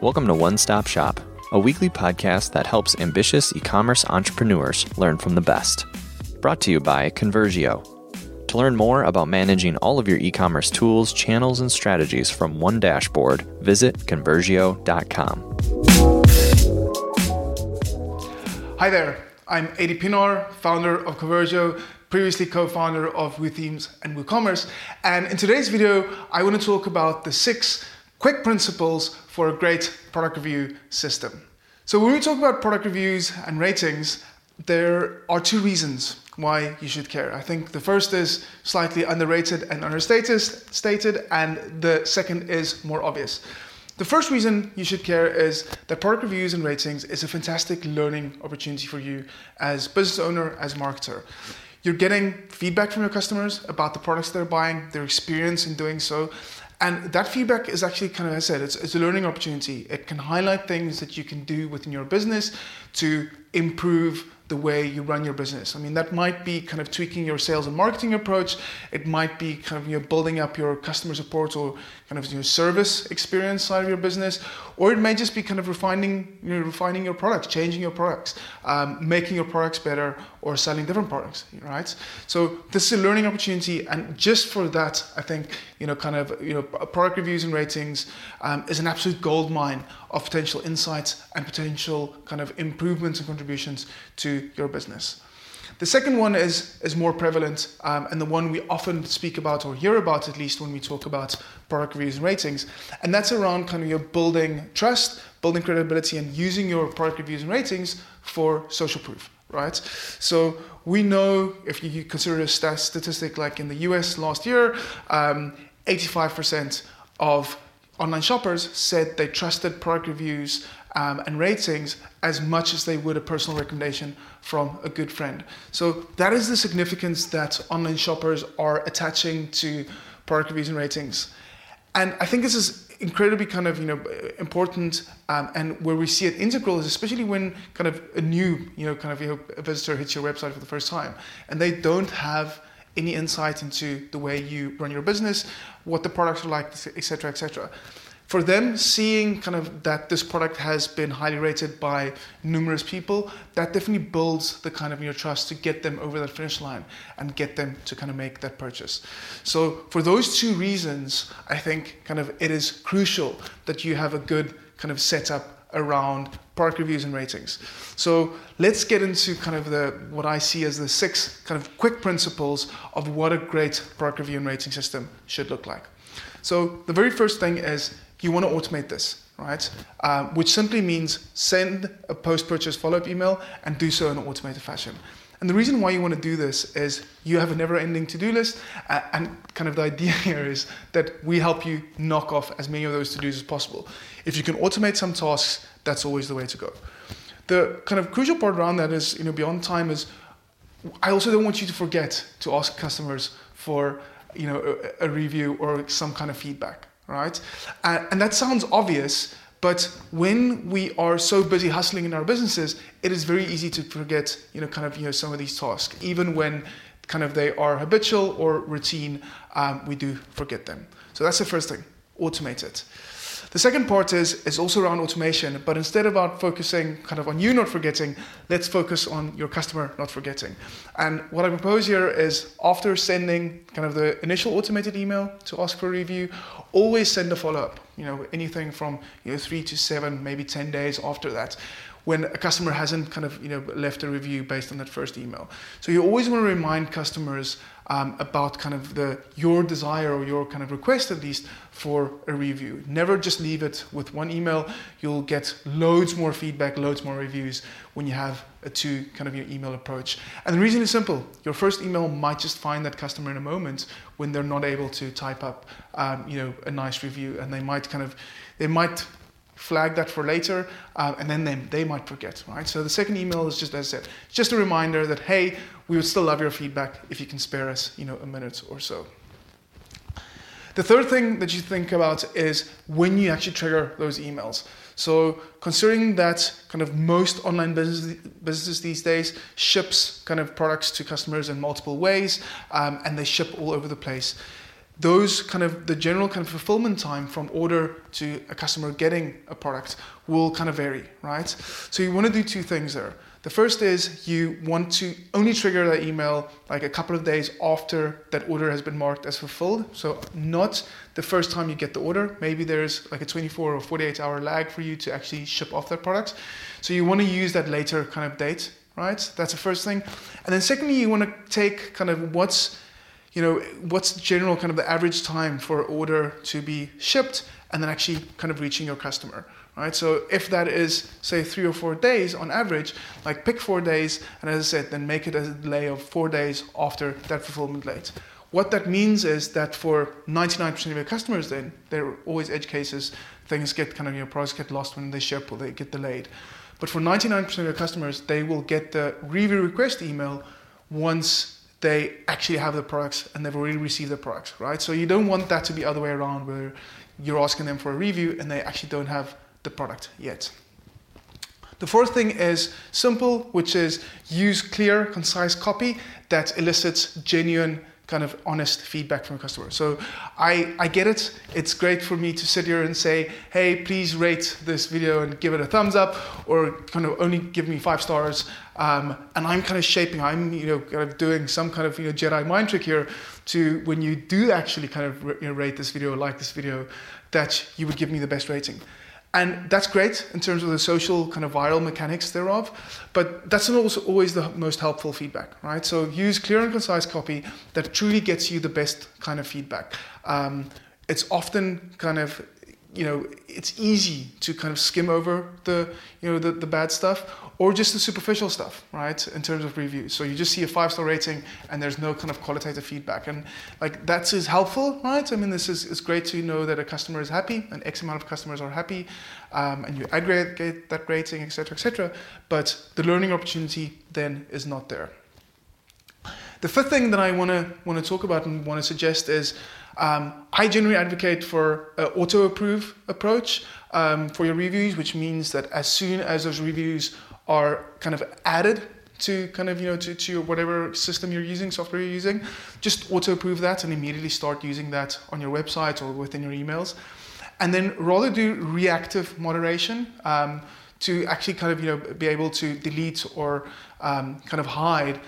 Welcome to One Stop Shop, a weekly podcast that helps ambitious e commerce entrepreneurs learn from the best. Brought to you by Conversio. To learn more about managing all of your e commerce tools, channels, and strategies from one dashboard, visit Conversio.com. Hi there, I'm Adii Pienaar, founder of Conversio, previously co-founder of WooThemes and WooCommerce. And in today's video, I want to talk about the six quick principles for a great product review system. So when we talk about product reviews and ratings, there are two reasons why you should care. I think the first is slightly underrated and understated, stated, and the second is more obvious. The first reason you should care is that product reviews and ratings is a fantastic learning opportunity for you as business owner, as marketer. You're getting feedback from your customers about the products they're buying, their experience in doing so. And that feedback is actually kind of, as I said, it's, it's a learning opportunity. It can highlight things that you can do within your business to improve the way you run your business. I mean, that might be kind of tweaking your sales and marketing approach. It might be kind of you know building up your customer support or kind of your service experience side of your business, or it may just be kind of refining you know refining your products, changing your products, um, making your products better, or selling different products. Right. So this is a learning opportunity, and just for that, I think you know kind of you know product reviews and ratings um, is an absolute gold mine of potential insights and potential kind of improvements and contributions to your business. The second one is, is more prevalent um, and the one we often speak about or hear about at least when we talk about product reviews and ratings. And that's around kind of your building trust, building credibility, and using your product reviews and ratings for social proof, right? So we know if you consider a statistic like in the US last year, um, 85% of online shoppers said they trusted product reviews um, and ratings as much as they would a personal recommendation from a good friend. So that is the significance that online shoppers are attaching to product reviews and ratings. And I think this is incredibly kind of you know important um, and where we see it integral is especially when kind of a new you know kind of you know, a visitor hits your website for the first time and they don't have any insight into the way you run your business, what the products are like, etc., etc. For them, seeing kind of that this product has been highly rated by numerous people, that definitely builds the kind of your trust to get them over that finish line and get them to kind of make that purchase. So for those two reasons, I think kind of it is crucial that you have a good kind of setup around product reviews and ratings. So let's get into kind of the what I see as the six kind of quick principles of what a great product review and rating system should look like. So the very first thing is you want to automate this, right? Um, which simply means send a post-purchase follow-up email and do so in an automated fashion. And the reason why you want to do this is you have a never ending to do list. Uh, and kind of the idea here is that we help you knock off as many of those to dos as possible. If you can automate some tasks, that's always the way to go. The kind of crucial part around that is, you know, beyond time is I also don't want you to forget to ask customers for, you know, a, a review or some kind of feedback, right? Uh, and that sounds obvious, but when we are so busy hustling in our businesses, it is very easy to forget, you know, kind of, you know, some of these tasks. Even when kind of they are habitual or routine, um, we do forget them. So that's the first thing, automate it. The second part is, is also around automation, but instead about focusing kind of on you not forgetting, let's focus on your customer not forgetting. And what I propose here is after sending kind of the initial automated email to ask for a review, always send a follow-up. You know, anything from you know three to seven, maybe ten days after that when a customer hasn't kind of you know left a review based on that first email. So you always want to remind customers um, about kind of the your desire or your kind of request at least for a review. Never just leave it with one email. You'll get loads more feedback, loads more reviews when you have a two kind of your email approach. And the reason is simple. Your first email might just find that customer in a moment when they're not able to type up um, you know a nice review and they might kind of they might flag that for later, uh, and then they, they might forget, right? So the second email is just, as I said, just a reminder that, hey, we would still love your feedback if you can spare us, you know, a minute or so. The third thing that you think about is when you actually trigger those emails. So considering that kind of most online business, businesses these days ships kind of products to customers in multiple ways, um, and they ship all over the place those kind of the general kind of fulfillment time from order to a customer getting a product will kind of vary, right? So you want to do two things there. The first is you want to only trigger that email like a couple of days after that order has been marked as fulfilled. So not the first time you get the order. Maybe there's like a 24 or 48 hour lag for you to actually ship off that product. So you want to use that later kind of date, right? That's the first thing. And then secondly, you want to take kind of what's you know, what's the general kind of the average time for order to be shipped and then actually kind of reaching your customer right? So if that is say three or four days on average, like pick four days, and as I said, then make it a delay of four days after that fulfillment date. What that means is that for 99% of your customers, then there are always edge cases. Things get kind of your products get lost when they ship or they get delayed. But for 99% of your customers, they will get the review request email once they actually have the products and they've already received the products, right? So you don't want that to be other way around where you're asking them for a review and they actually don't have the product yet. The fourth thing is simple, which is use clear, concise copy that elicits genuine, kind of honest feedback from a customer. So I, I get it. It's great for me to sit here and say, hey, please rate this video and give it a thumbs up, or kind of only give me five stars. Um, and I'm kind of shaping, I'm you know kind of doing some kind of you know Jedi mind trick here to when you do actually kind of you know, rate this video, like this video, that you would give me the best rating. And that's great in terms of the social kind of viral mechanics thereof, but that's not always the most helpful feedback, right? So use clear and concise copy that truly gets you the best kind of feedback. Um, it's often kind of you know, it's easy to kind of skim over the, you know, the, the bad stuff or just the superficial stuff, right? In terms of reviews. So you just see a five star rating and there's no kind of qualitative feedback. And like that's is helpful, right? I mean, this is it's great to know that a customer is happy and X amount of customers are happy um, and you aggregate that rating, etc., etc. But the learning opportunity then is not there. The fifth thing that I want to want to talk about and want to suggest is um, I generally advocate for an auto approve approach um, for your reviews, which means that as soon as those reviews are kind of added to kind of you know to, to your whatever system you're using software you're using just auto approve that and immediately start using that on your website or within your emails. And then rather do reactive moderation um, to actually kind of you know be able to delete or um, kind of hide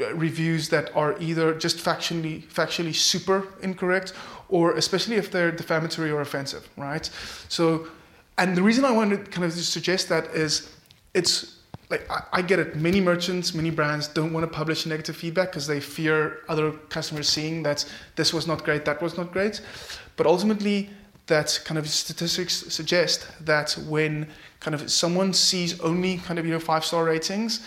Uh, reviews that are either just factually factually super incorrect or especially if they're defamatory or offensive right? So and the reason i want to kind of suggest that is it's like I, I get it. Many merchants many brands don't want to publish negative feedback because they fear other customers seeing that this was not great that was not great. But ultimately that kind of statistics suggest that when kind of someone sees only kind of you know five star ratings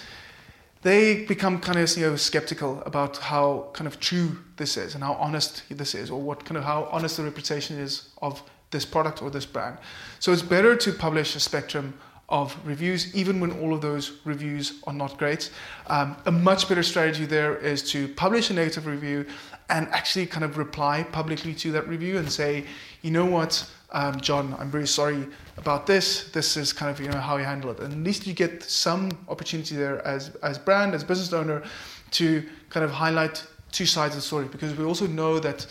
they become kind of you know skeptical about how kind of true this is and how honest this is, or what kind of how honest the reputation is of this product or this brand. So it's better to publish a spectrum of reviews, even when all of those reviews are not great. Um, a much better strategy there is to publish a negative review and actually kind of reply publicly to that review and say, you know what, um, John, I'm very sorry about this. This is kind of you know how you handle it. And at least you get some opportunity there as as brand, as business owner, to kind of highlight two sides of the story because we also know that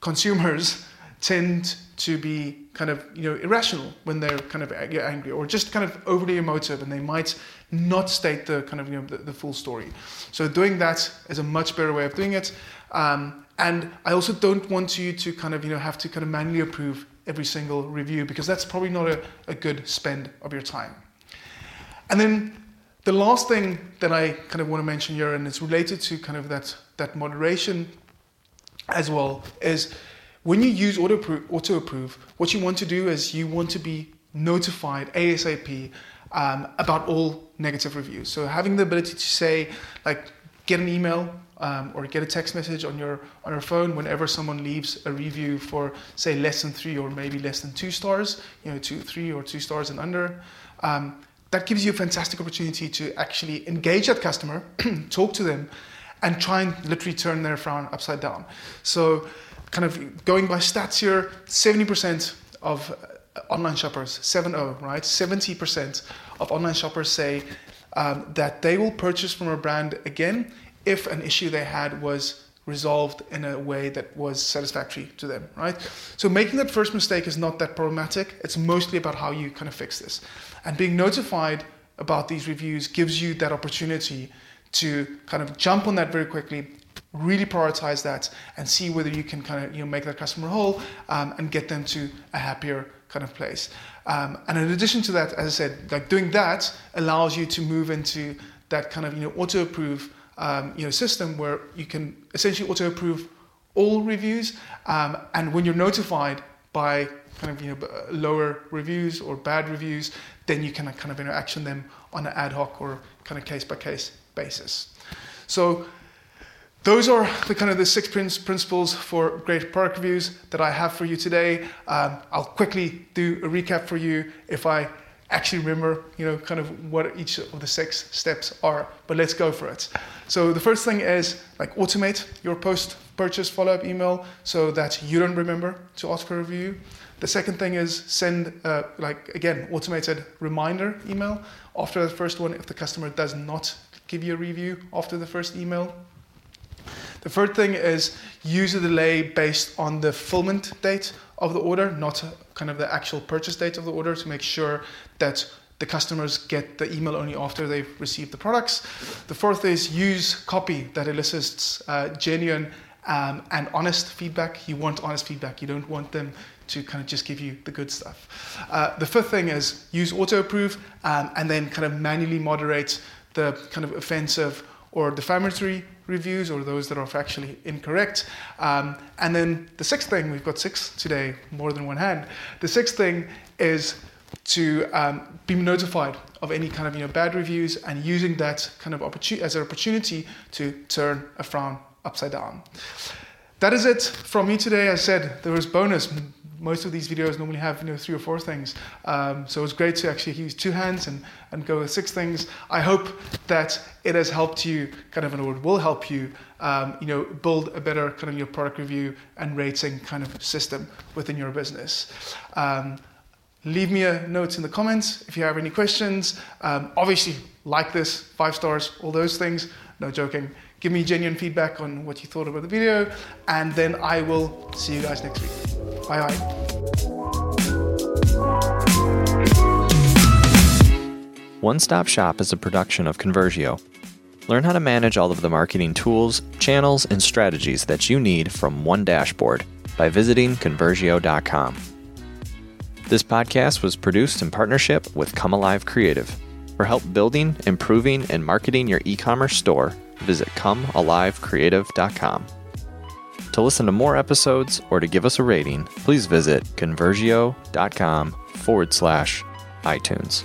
consumers tend to be kind of you know irrational when they're kind of angry or just kind of overly emotive and they might not state the kind of you know the, the full story so doing that is a much better way of doing it um, and i also don't want you to kind of you know have to kind of manually approve every single review because that's probably not a, a good spend of your time. And then the last thing that I kind of want to mention here, and it's related to kind of that, that moderation as well, is when you use auto, auto approve, what you want to do is you want to be notified ASAP um, about all negative reviews. So having the ability to say, like, get an email um, or get a text message on your on your phone whenever someone leaves a review for say less than three or maybe less than two stars, you know, two, three or two stars and under. Um, that gives you a fantastic opportunity to actually engage that customer, talk to them, and try and literally turn their frown upside down. So, kind of going by stats here, 70% of uh, online shoppers, 7-0, right? 70% of online shoppers say um, that they will purchase from a brand again if an issue they had was resolved in a way that was satisfactory to them, right? So making that first mistake is not that problematic. It's mostly about how you kind of fix this. And being notified about these reviews gives you that opportunity to kind of jump on that very quickly, really prioritize that, and see whether you can kind of you know make that customer whole um, and get them to a happier kind of place. Um, and in addition to that, as I said, like doing that allows you to move into that kind of you know auto approve um, you know system where you can essentially auto approve all reviews, um, and when you're notified by kind of you know lower reviews or bad reviews, then you can kind of you know, action them on an ad hoc or kind of case by case basis. So those are the kind of the six principles for great product reviews that I have for you today. Um, I'll quickly do a recap for you if I actually remember, you know, kind of what each of the six steps are. But let's go for it. So the first thing is like automate your post-purchase follow-up email so that you don't remember to ask for a review. The second thing is send, uh, like again, automated reminder email after the first one if the customer does not give you a review after the first email. The third thing is use a delay based on the fulfillment date of the order, not kind of the actual purchase date of the order to make sure that the customers get the email only after they've received the products. The fourth is use copy that elicits uh, genuine um, and honest feedback. You want honest feedback. You don't want them to kind of just give you the good stuff. Uh, the fifth thing is use auto approve um, and then kind of manually moderate the kind of offensive or defamatory reviews or those that are factually incorrect. Um, and then the sixth thing, we've got six today, more than one hand. The sixth thing is to um, be notified of any kind of you know bad reviews and using that kind of opportunity as an opportunity to turn a frown upside down. That is it from me today. I said there was bonus most of these videos normally have you know three or four things. Um, so it's great to actually use two hands and, and go with six things. I hope that it has helped you kind of, or will help you, um, you know, build a better kind of your product review and rating kind of system within your business. Um, leave me a note in the comments if you have any questions. Um, obviously, like this, five stars, all those things. No joking. Give me genuine feedback on what you thought about the video, and then I will see you guys next week. Bye bye. One Stop Shop is a production of Conversio. Learn how to manage all of the marketing tools, channels, and strategies that you need from one dashboard by visiting Conversio.com. This podcast was produced in partnership with Come Alive Creative. For help building, improving, and marketing your e commerce store, visit ComeAliveCreative.com. To listen to more episodes or to give us a rating, please visit conversio.com forward slash iTunes.